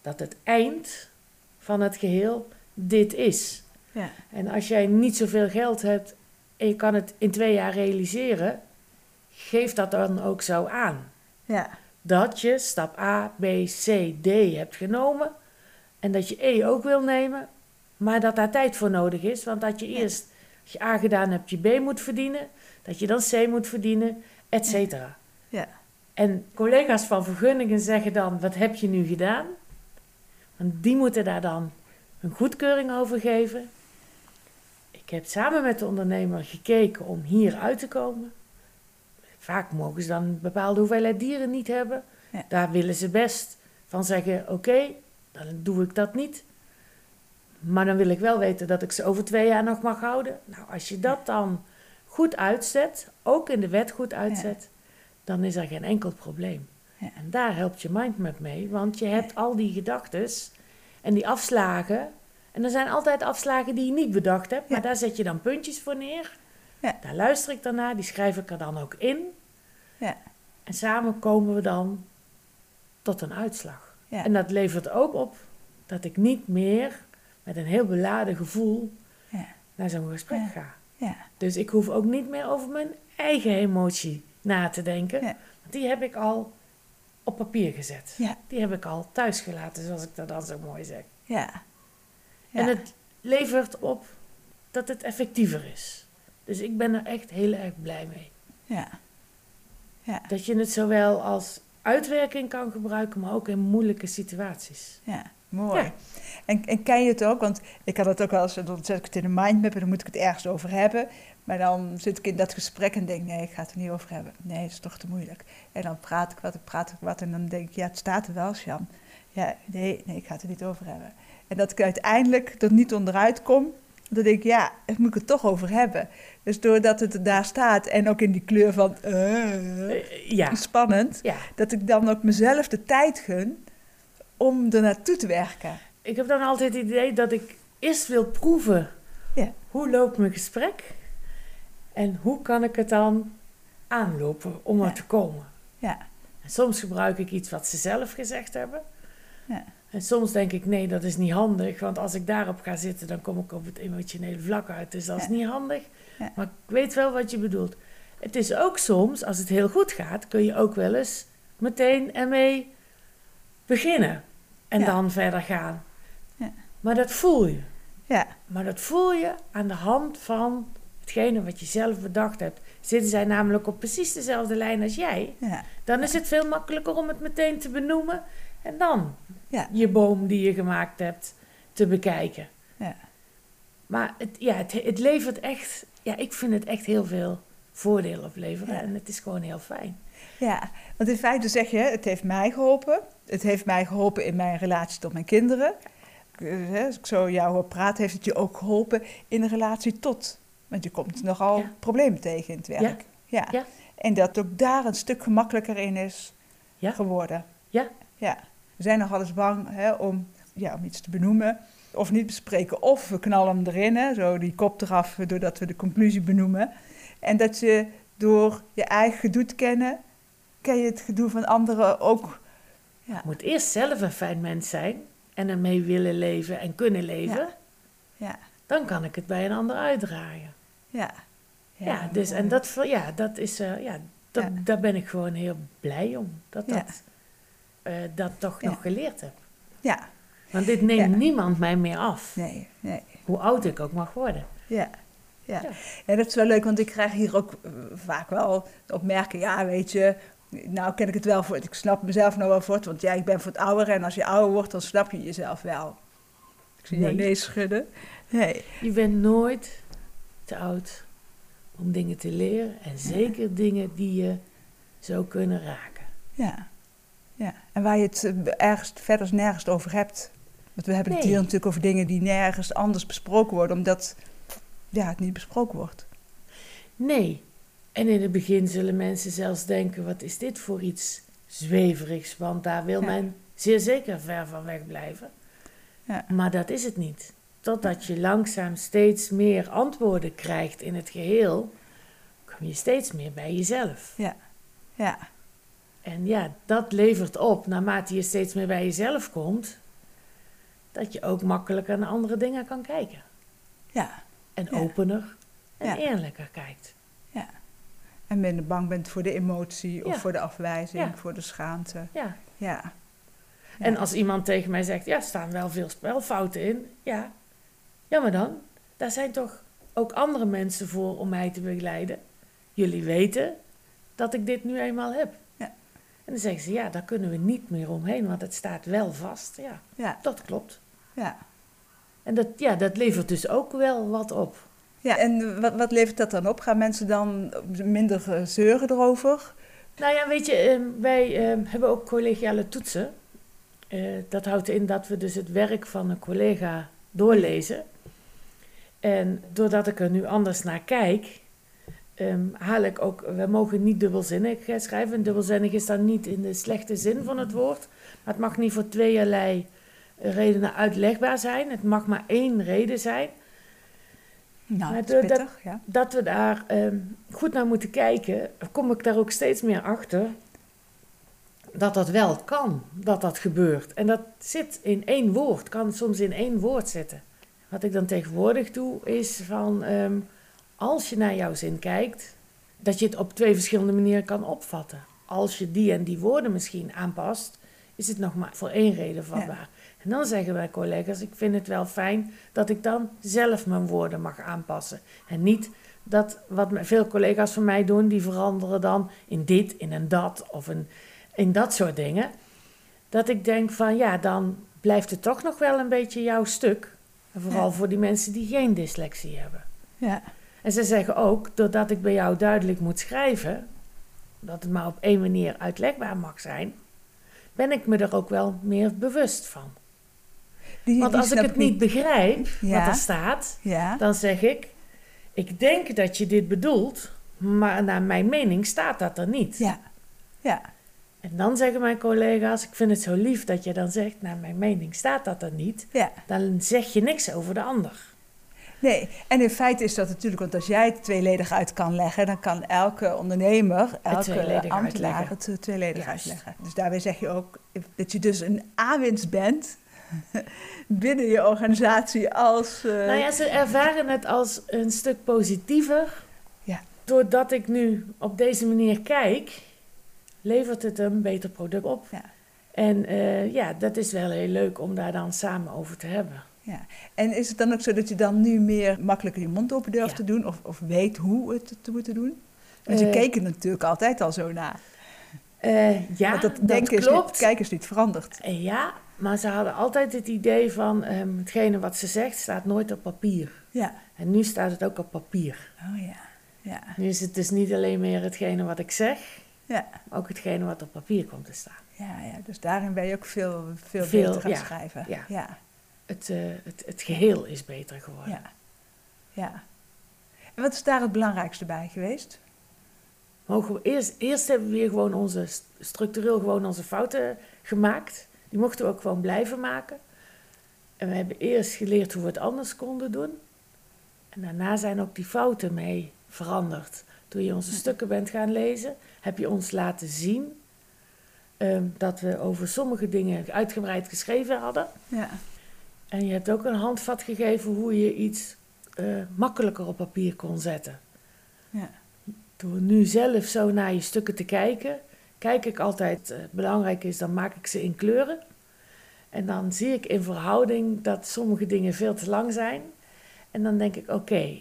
dat het eind van het geheel dit is. Ja. En als jij niet zoveel geld hebt en je kan het in twee jaar realiseren, geef dat dan ook zo aan. Ja. Dat je stap A, B, C, D hebt genomen en dat je E ook wil nemen, maar dat daar tijd voor nodig is. Want dat je eerst, als je A gedaan hebt, je B moet verdienen, dat je dan C moet verdienen, et cetera. Ja. En collega's van vergunningen zeggen dan, wat heb je nu gedaan? Want die moeten daar dan een goedkeuring over geven. Ik heb samen met de ondernemer gekeken om hier uit te komen. Vaak mogen ze dan een bepaalde hoeveelheid dieren niet hebben. Ja. Daar willen ze best van zeggen: oké, dan doe ik dat niet. Maar dan wil ik wel weten dat ik ze over twee jaar nog mag houden. Nou, als je dat dan goed uitzet, ook in de wet goed uitzet, dan is er geen enkel probleem. Ja. En daar helpt je mindmap mee, want je hebt al die gedachten en die afslagen. En er zijn altijd afslagen die je niet bedacht hebt, maar daar zet je dan puntjes voor neer. Ja. Daar luister ik dan naar, die schrijf ik er dan ook in. Ja. En samen komen we dan tot een uitslag. Ja. En dat levert ook op dat ik niet meer met een heel beladen gevoel Ja. naar zo'n gesprek ga. Ja. Dus ik hoef ook niet meer over mijn eigen emotie na te denken. Want die heb ik al op papier gezet. Die heb ik al thuis gelaten, zoals ik dat dan zo mooi zeg. En het levert op dat het effectiever is. Dus ik ben er echt heel erg blij mee. Ja. Ja. Dat je het zowel als uitwerking kan gebruiken, maar ook in moeilijke situaties. Ja, mooi. Ja. En, en ken je het ook? Want ik had het ook wel eens, dan zet ik het in een mindmap en dan moet ik het ergens over hebben. Maar dan zit ik in dat gesprek en denk, nee, ik ga het er niet over hebben. Nee, dat is toch te moeilijk. En dan praat ik wat, ik praat ik wat en dan denk ik, ja, het staat er wel, Sjan. Ja, nee, nee, ik ga het er niet over hebben. En dat ik uiteindelijk er niet onderuit kom, dan denk ik, ja, daar moet ik het toch over hebben. Dus doordat het daar staat en ook in die kleur van, eh, Eh, ja, spannend, ja. dat ik dan ook mezelf de tijd gun om er naartoe te werken. Ik heb dan altijd het idee dat ik eerst wil proeven Ja. hoe loopt mijn gesprek en hoe kan ik het dan aanlopen om er te komen. Ja, En soms gebruik ik iets wat ze zelf gezegd hebben. Ja. En soms denk ik, nee, dat is niet handig. Want als ik daarop ga zitten, dan kom ik op het emotionele vlak uit. Dus dat is Ja. niet handig. Ja. Maar ik weet wel wat je bedoelt. Het is ook soms, als het heel goed gaat, kun je ook wel eens meteen ermee beginnen. En Ja. dan verder gaan. Ja. Maar dat voel je. ja, Maar dat voel je aan de hand van hetgene wat je zelf bedacht hebt. Zitten zij namelijk op precies dezelfde lijn als jij, dan is het veel makkelijker om het meteen te benoemen en dan Ja. je boom die je gemaakt hebt te bekijken. ja, Maar het, ja, het, het levert echt, ja, ik vind het echt heel veel voordeel opleveren Ja. en het is gewoon heel fijn. ja. Want in feite zeg je, het heeft mij geholpen. Het heeft mij geholpen in mijn relatie tot mijn kinderen. Eh, Als ik zo jou hoor praten, heeft het je ook geholpen in de relatie tot. Want je komt nogal Ja. problemen tegen in het werk. Ja. Ja. En dat ook daar een stuk gemakkelijker in is geworden. Ja. ja. We zijn nog wel eens bang hè, om, ja, om iets te benoemen of niet bespreken. Of we knallen hem erin, hè, zo die kop eraf, doordat we de conclusie benoemen. En dat je door je eigen gedoe te kennen, ken je het gedoe van anderen ook. Ja, Je moet eerst zelf een fijn mens zijn en ermee willen leven en kunnen leven. Ja. ja, Dan kan ik het bij een ander uitdragen. ja. Ja, dus en dat, ja, dat is, eh, ja, dat, daar ben ik gewoon heel blij om. Dat Ja. dat, eh, dat toch Ja. nog geleerd heb. Ja, Want dit neemt Ja. niemand mij meer af. nee, nee. Hoe oud ik ook mag worden. Ja. Ja. Ja. ja, dat is wel leuk, want ik krijg hier ook eh, vaak wel de opmerking, ja, weet je, nou ken ik het wel voor, ik snap mezelf nou wel voor het, want ja, ik ben voor het ouder en als je ouder wordt, dan snap je jezelf wel. Ik zie jou Nee. nee schudden. Nee, Je bent nooit te oud om dingen te leren. En zeker dingen die je zo kunnen raken. ja. Ja. En waar je het eh, ergens verder nergens over hebt. Want we hebben het hier natuurlijk over dingen die nergens anders besproken worden, omdat ja, het niet besproken wordt. Nee. En in het begin zullen mensen zelfs denken: wat is dit voor iets zweverigs? Want daar wil Ja. men zeer zeker ver van weg blijven. Ja. Maar dat is het niet. Totdat je langzaam steeds meer antwoorden krijgt in het geheel, kom je steeds meer bij jezelf. Ja, En ja, dat levert op, naarmate je steeds meer bij jezelf komt, dat je ook makkelijker naar andere dingen kan kijken. ja. En Ja. opener en Ja. eerlijker kijkt. En minder bang bent voor de emotie of Ja. voor de afwijzing, Ja. voor de schaamte. Ja. Ja. En Ja. als iemand tegen mij zegt, ja, er staan wel veel spelfouten in. Ja, ja maar dan, daar zijn toch ook andere mensen voor om mij te begeleiden. Jullie weten dat ik dit nu eenmaal heb. Ja. En dan zeggen ze, ja, daar kunnen we niet meer omheen, want het staat wel vast. Ja, Ja, dat klopt. ja. En dat, ja, dat levert dus ook wel wat op. Ja, en wat, wat levert dat dan op? Gaan mensen dan minder eh, zeuren erover? Nou ja, weet je, ehm, wij ehm, hebben ook collegiale toetsen. Eh, dat houdt in dat we dus het werk van een collega doorlezen. En doordat ik er nu anders naar kijk, ehm, haal ik ook, we mogen niet dubbelzinnig schrijven. En dubbelzinnig is dan niet in de slechte zin van het woord. Maar het mag niet voor tweeërlei redenen uitlegbaar zijn. Het mag maar één reden zijn. Nou, dat- pittig, ja. dat we daar ehm, goed naar moeten kijken, kom ik daar ook steeds meer achter dat dat wel kan, dat dat gebeurt. En dat zit in één woord, kan soms in één woord zitten. Wat ik dan tegenwoordig doe, is van ehm, als je naar jouw zin kijkt, dat je het op twee verschillende manieren kan opvatten. Als je die en die woorden misschien aanpast, is het nog maar voor één reden vatbaar. En dan zeggen wij collega's, ik vind het wel fijn dat ik dan zelf mijn woorden mag aanpassen. En niet dat wat veel collega's van mij doen, die veranderen dan in dit, in een dat of in, in dat soort dingen. Dat ik denk van ja, dan blijft het toch nog wel een beetje jouw stuk. En vooral Ja. voor die mensen die geen dyslexie hebben. Ja, En ze zeggen ook, doordat ik bij jou duidelijk moet schrijven, dat het maar op één manier uitlegbaar mag zijn, ben ik me er ook wel meer bewust van. die, Want die als ik het niet begrijp Ja. wat er staat, Ja, dan zeg ik, ik denk dat je dit bedoelt, maar naar mijn mening staat dat er niet. ja, ja, En dan zeggen mijn collega's, ik vind het zo lief dat je dan zegt, naar mijn mening staat dat er niet. ja. Dan zeg je niks over de ander. Nee, en in feite is dat natuurlijk, want als jij het tweeledig uit kan leggen, dan kan elke ondernemer, elke ambtenaar uitleggen. het eh, tweeledig Juist. uitleggen. Dus daarbij zeg je ook dat je dus een aanwinst bent binnen je organisatie als... eh, Nou ja, ze ervaren het als een stuk positiever. Ja. Doordat ik nu op deze manier kijk, levert het een beter product op. Ja. En eh, ja, dat is wel heel leuk om daar dan samen over te hebben. Ja. En is het dan ook zo dat je dan nu meer makkelijker je mond open durft Ja. te doen? Of, of weet hoe het te moeten doen? Want je Eh, keek er natuurlijk altijd al zo naar. Eh, ja, Want dat, dat denken is klopt. niet, kijken is niet veranderd. Eh, ja, maar ze hadden altijd het idee van ehm, hetgene wat ze zegt staat nooit op papier. Ja. En nu staat het ook op papier. Oh ja. Ja. Nu is het dus niet alleen meer hetgene wat ik zeg, Ja. maar ook hetgene wat op papier komt te staan. Ja, ja, dus daarin ben je ook veel, veel, Veel, beter gaan ja, schrijven. ja. ja, Het, eh, het, het geheel is beter geworden. ja, ja. En wat is daar het belangrijkste bij geweest? Mogen we eerst, eerst hebben we weer gewoon onze, st- structureel gewoon onze fouten gemaakt. Die mochten we ook gewoon blijven maken. En we hebben eerst geleerd hoe we het anders konden doen. En daarna zijn ook die fouten mee veranderd. Toen je onze stukken bent gaan lezen, heb je ons laten zien ehm, dat we over sommige dingen uitgebreid geschreven hadden. Ja, En je hebt ook een handvat gegeven hoe je iets eh, makkelijker op papier kon zetten. ja, Door nu zelf zo naar je stukken te kijken, kijk ik altijd, eh, belangrijk is, dan maak ik ze in kleuren. En dan zie ik in verhouding dat sommige dingen veel te lang zijn. En dan denk ik, oké,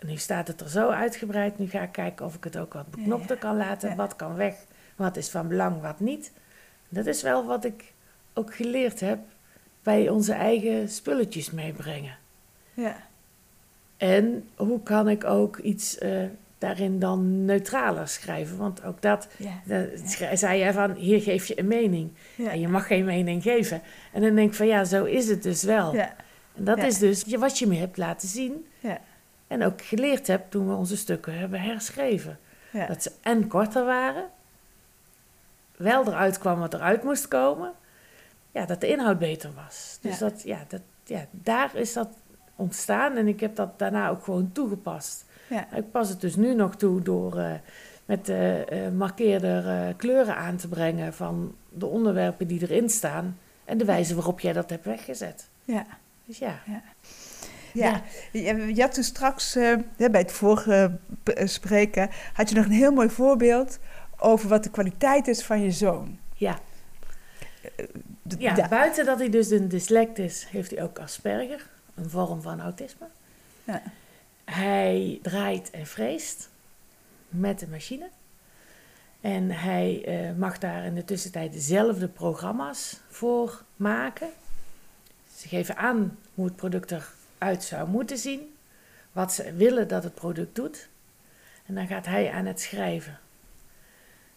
nu staat het er zo uitgebreid, nu ga ik kijken of ik het ook wat beknopter ja. kan laten. Ja. Wat kan weg, wat is van belang, wat niet. Dat is wel wat ik ook geleerd heb bij onze eigen spulletjes meebrengen. ja, En hoe kan ik ook iets eh, daarin dan neutraler schrijven? Want ook dat, ja, dat schri- zei jij van, hier geef je een mening. ja. En je mag geen mening geven. En dan denk ik van, ja, zo is het dus wel. ja, En dat is dus wat je me hebt laten zien. En ook geleerd hebt toen we onze stukken hebben herschreven. Dat ze en korter waren. Wel eruit kwam wat eruit moest komen. Ja, dat de inhoud beter was. Dus Ja. dat, ja, dat, ja, daar is dat ontstaan. En ik heb dat daarna ook gewoon toegepast. ja. Ik pas het dus nu nog toe door eh, met de eh, markeerder eh, kleuren aan te brengen van de onderwerpen die erin staan en de wijze waarop jij dat hebt weggezet. ja. Dus ja, Ja, je je had toen straks bij het vorige spreken, had je nog een heel mooi voorbeeld over wat de kwaliteit is van je zoon. ja. Ja buiten dat hij dus een dyslect is, heeft hij ook Asperger, een vorm van autisme. Ja. Hij draait en vreest met de machine. En hij eh, mag daar in de tussentijd dezelfde programma's voor maken. Ze geven aan hoe het product eruit zou moeten zien. Wat ze willen dat het product doet. En dan gaat hij aan het schrijven.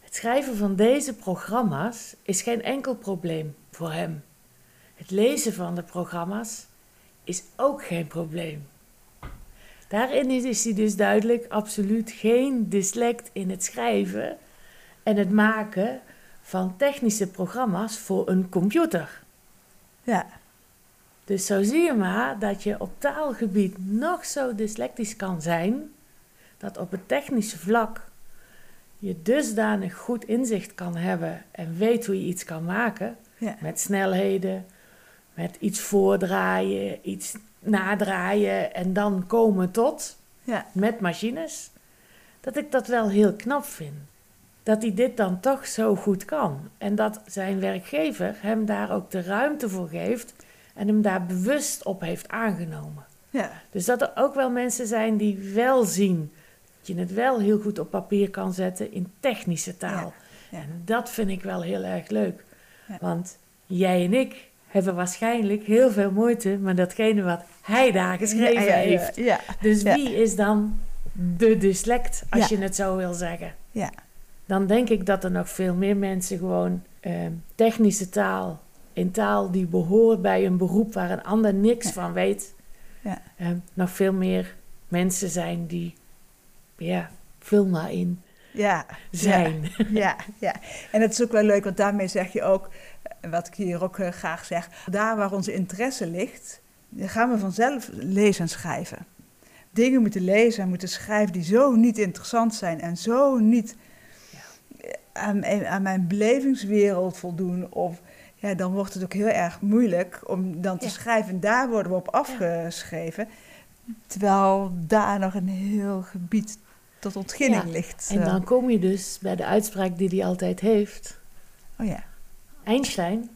Het schrijven van deze programma's is geen enkel probleem voor hem. Het lezen van de programma's is ook geen probleem. Daarin is, is hij dus duidelijk absoluut geen dyslect in het schrijven en het maken van technische programma's voor een computer. ja, Dus zo zie je maar dat je op taalgebied nog zo dyslectisch kan zijn, dat op het technische vlak je dusdanig goed inzicht kan hebben en weet hoe je iets kan maken, Ja. met snelheden, met iets voordraaien, iets nadraaien en dan komen tot, Ja. met machines, dat ik dat wel heel knap vind. Dat hij dit dan toch zo goed kan. En dat zijn werkgever hem daar ook de ruimte voor geeft en hem daar bewust op heeft aangenomen. Ja. Dus dat er ook wel mensen zijn die wel zien dat je het wel heel goed op papier kan zetten in technische taal. Ja. En dat vind ik wel heel erg leuk. Want jij en ik hebben waarschijnlijk heel veel moeite met datgene wat hij daar geschreven Ja, ja, ja, heeft. Ja. Dus wie is dan de dyslect, als je het zo wil zeggen? Ja. Dan denk ik dat er nog veel meer mensen gewoon eh, technische taal, in taal die behoort bij een beroep waar een ander niks van weet, Ja. eh, nog veel meer mensen zijn die, ja, vul maar in, Ja. zijn. Ja, ja. En het is ook wel leuk, want daarmee zeg je ook, eh, wat ik hier ook eh, graag zeg, daar waar onze interesse ligt, gaan we vanzelf lezen en schrijven. Dingen moeten lezen en moeten schrijven die zo niet interessant zijn en zo niet eh, aan, aan mijn belevingswereld voldoen. Of ja, dan wordt het ook heel erg moeilijk om dan te Ja. schrijven. En daar worden we op afgeschreven. Terwijl daar nog een heel gebied tot ontginning Ja, ligt. En eh. dan kom je dus bij de uitspraak die hij altijd heeft. Oh ja. Einstein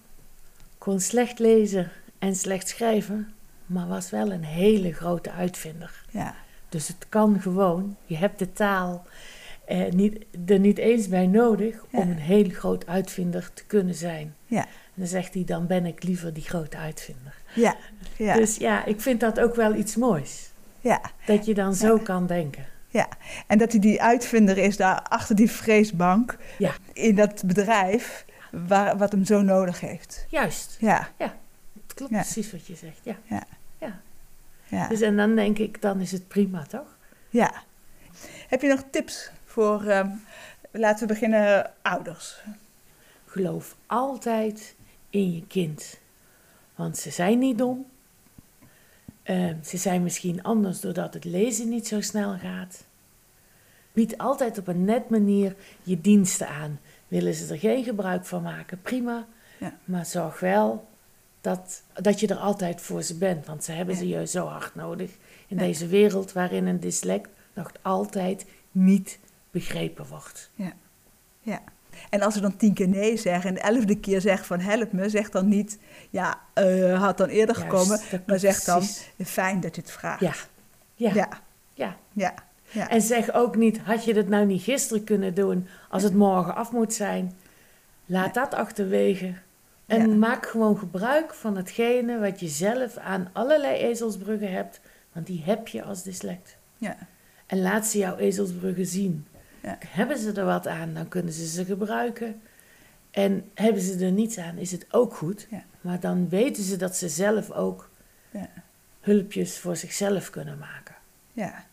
kon slecht lezen en slecht schrijven, maar was wel een hele grote uitvinder. Ja. Dus het kan gewoon. Je hebt de taal eh, niet, er niet eens bij nodig om een heel groot uitvinder te kunnen zijn. Ja. En dan zegt hij, dan ben ik liever die grote uitvinder. Ja, ja, Dus ja, ik vind dat ook wel iets moois. ja, Dat je dan zo kan denken. Ja. En dat hij die uitvinder is daar achter die vreesbank Ja. in dat bedrijf waar, wat hem zo nodig heeft. Juist, Ja, het klopt Ja. precies wat je zegt. Ja. ja, Dus en dan denk ik, dan is het prima, toch? ja. Heb je nog tips voor, ehm, laten we beginnen, ouders? Geloof altijd in je kind. Want ze zijn niet dom. Eh, ze zijn misschien anders doordat het lezen niet zo snel gaat. Bied altijd op een net manier je diensten aan. Willen ze er geen gebruik van maken, prima. Ja. Maar zorg wel dat, dat je er altijd voor ze bent. Want ze hebben Ja. ze je zo hard nodig in Ja. deze wereld waarin een dyslect nog altijd niet begrepen wordt. Ja. En als ze dan tien keer nee zeggen en de elfde keer zegt van help me, zeg dan niet, ja, eh, had dan eerder Juist, gekomen, maar zeg dan, fijn dat je het vraagt. Ja, ja, ja. ja, ja. ja. En zeg ook niet, had je dat nou niet gisteren kunnen doen als het morgen af moet zijn? Laat dat achterwege. En Ja. maak gewoon gebruik van hetgene wat je zelf aan allerlei ezelsbruggen hebt. Want die heb je als dyslect. ja. En laat ze jouw ezelsbruggen zien. Ja. Hebben ze er wat aan, dan kunnen ze ze gebruiken. En hebben ze er niets aan, is het ook goed. Ja. Maar dan weten ze dat ze zelf ook Ja. hulpjes voor zichzelf kunnen maken. Ja,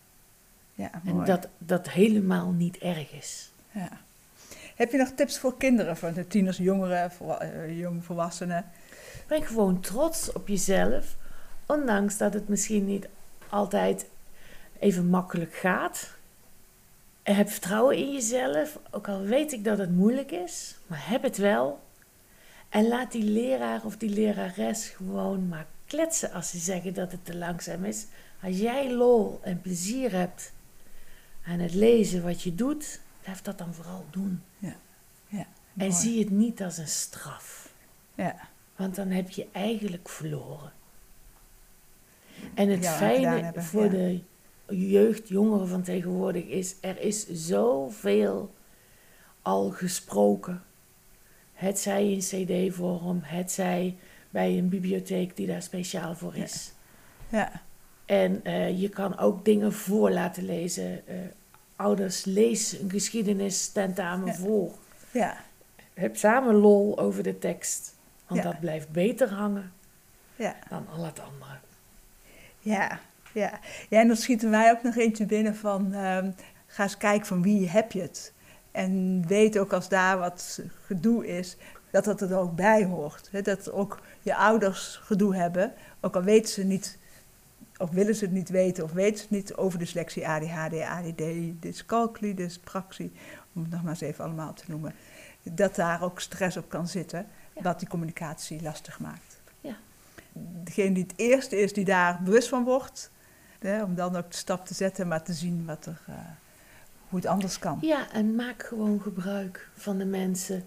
ja En mooi. dat dat helemaal niet erg is. Ja. Heb je nog tips voor kinderen, voor de tieners, jongeren, eh, jongvolwassenen? Ben gewoon trots op jezelf, ondanks dat het misschien niet altijd even makkelijk gaat. En heb vertrouwen in jezelf, ook al weet ik dat het moeilijk is, maar heb het wel. En laat die leraar of die lerares gewoon maar kletsen als ze zeggen dat het te langzaam is. Als jij lol en plezier hebt aan het lezen wat je doet, blijf dat dan vooral doen. En Mooi. zie het niet als een straf. Ja, Want dan heb je eigenlijk verloren. En het Ja, fijne voor ja. de jeugd, jongeren van tegenwoordig is, er is zoveel al gesproken. Het zij in cd-vorm, het zij bij een bibliotheek die daar speciaal voor is. ja, En eh, je kan ook dingen voor laten lezen. Eh, ouders, lees een geschiedenis tentamen Ja. voor. ja, Heb samen lol over de tekst. Want Ja. dat blijft beter hangen ja, dan al het andere. ja, ja. Ja, en dan schieten wij ook nog eentje binnen van, ehm, ga eens kijken van wie heb je het. En weet ook als daar wat gedoe is, dat dat er ook bij hoort. Dat ook je ouders gedoe hebben, ook al weten ze niet, of willen ze het niet weten, of weten ze het niet over dyslexie, ADHD, ADD, dyscalculie, dyspraxie, om het nog maar eens even allemaal te noemen. Dat daar ook stress op kan zitten, Ja. wat die communicatie lastig maakt. Ja. Degene die het eerste is die daar bewust van wordt, hè, om dan ook de stap te zetten, maar te zien wat er, eh, hoe het anders kan. Ja, en maak gewoon gebruik van de mensen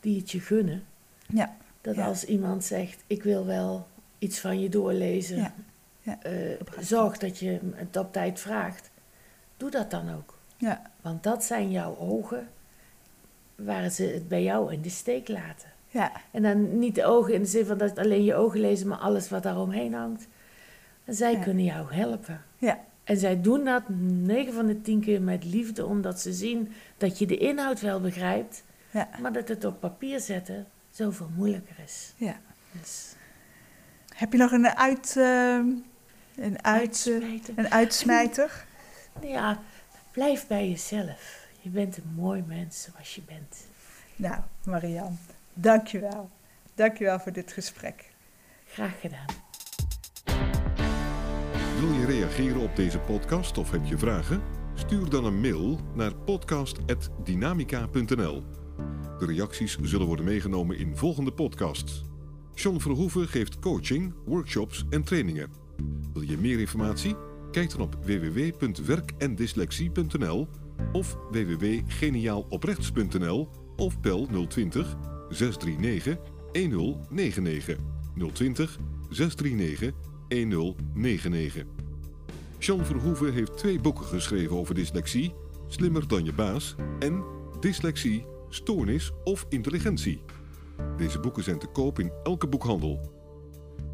die het je gunnen. Ja, Dat Ja. als iemand zegt, ik wil wel iets van je doorlezen, Ja. Ja. eh, zorg dat je het op tijd vraagt. Doe dat dan ook. ja, Want dat zijn jouw ogen waar ze het bij jou in de steek laten. ja, En dan niet de ogen in de zin van dat alleen je ogen lezen, maar alles wat daaromheen hangt. En zij Ja. kunnen jou helpen. ja, En zij doen dat 9 van de 10 keer met liefde, omdat ze zien dat je de inhoud wel begrijpt, ja, maar dat het op papier zetten zoveel moeilijker is. ja. Dus Heb je nog een uit, eh, een uit, eh, uitsmijten. een uitsmijter? Ja, blijf bij jezelf. Je bent een mooi mens zoals je bent. Nou, Marianne, dankjewel. Dankjewel voor dit gesprek. Graag gedaan. Wil je reageren op deze podcast of heb je vragen? Stuur dan een mail naar podcast.dynamica.nl. De reacties zullen worden meegenomen in volgende podcasts. John Verhoeven geeft coaching, workshops en trainingen. Wil je meer informatie? Kijk dan op www.werkendyslexie.nl of www.geniaaloprechts.nl of bel 020 639 1099 020 639 1099. Jean Verhoeven heeft twee boeken geschreven over dyslexie, Slimmer dan je baas en Dyslexie, Stoornis of Intelligentie. Deze boeken zijn te koop in elke boekhandel.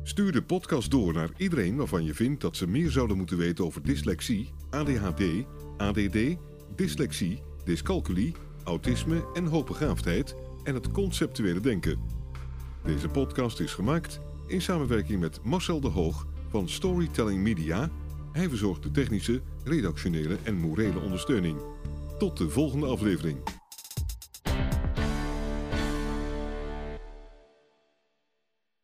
Stuur de podcast door naar iedereen waarvan je vindt dat ze meer zouden moeten weten over dyslexie, ADHD, ADD, dyslexie, dyscalculie, autisme en hoogbegaafdheid en het conceptuele denken. Deze podcast is gemaakt in samenwerking met Marcel de Hoog van Storytelling Media. Hij verzorgt de technische, redactionele en morele ondersteuning. Tot de volgende aflevering.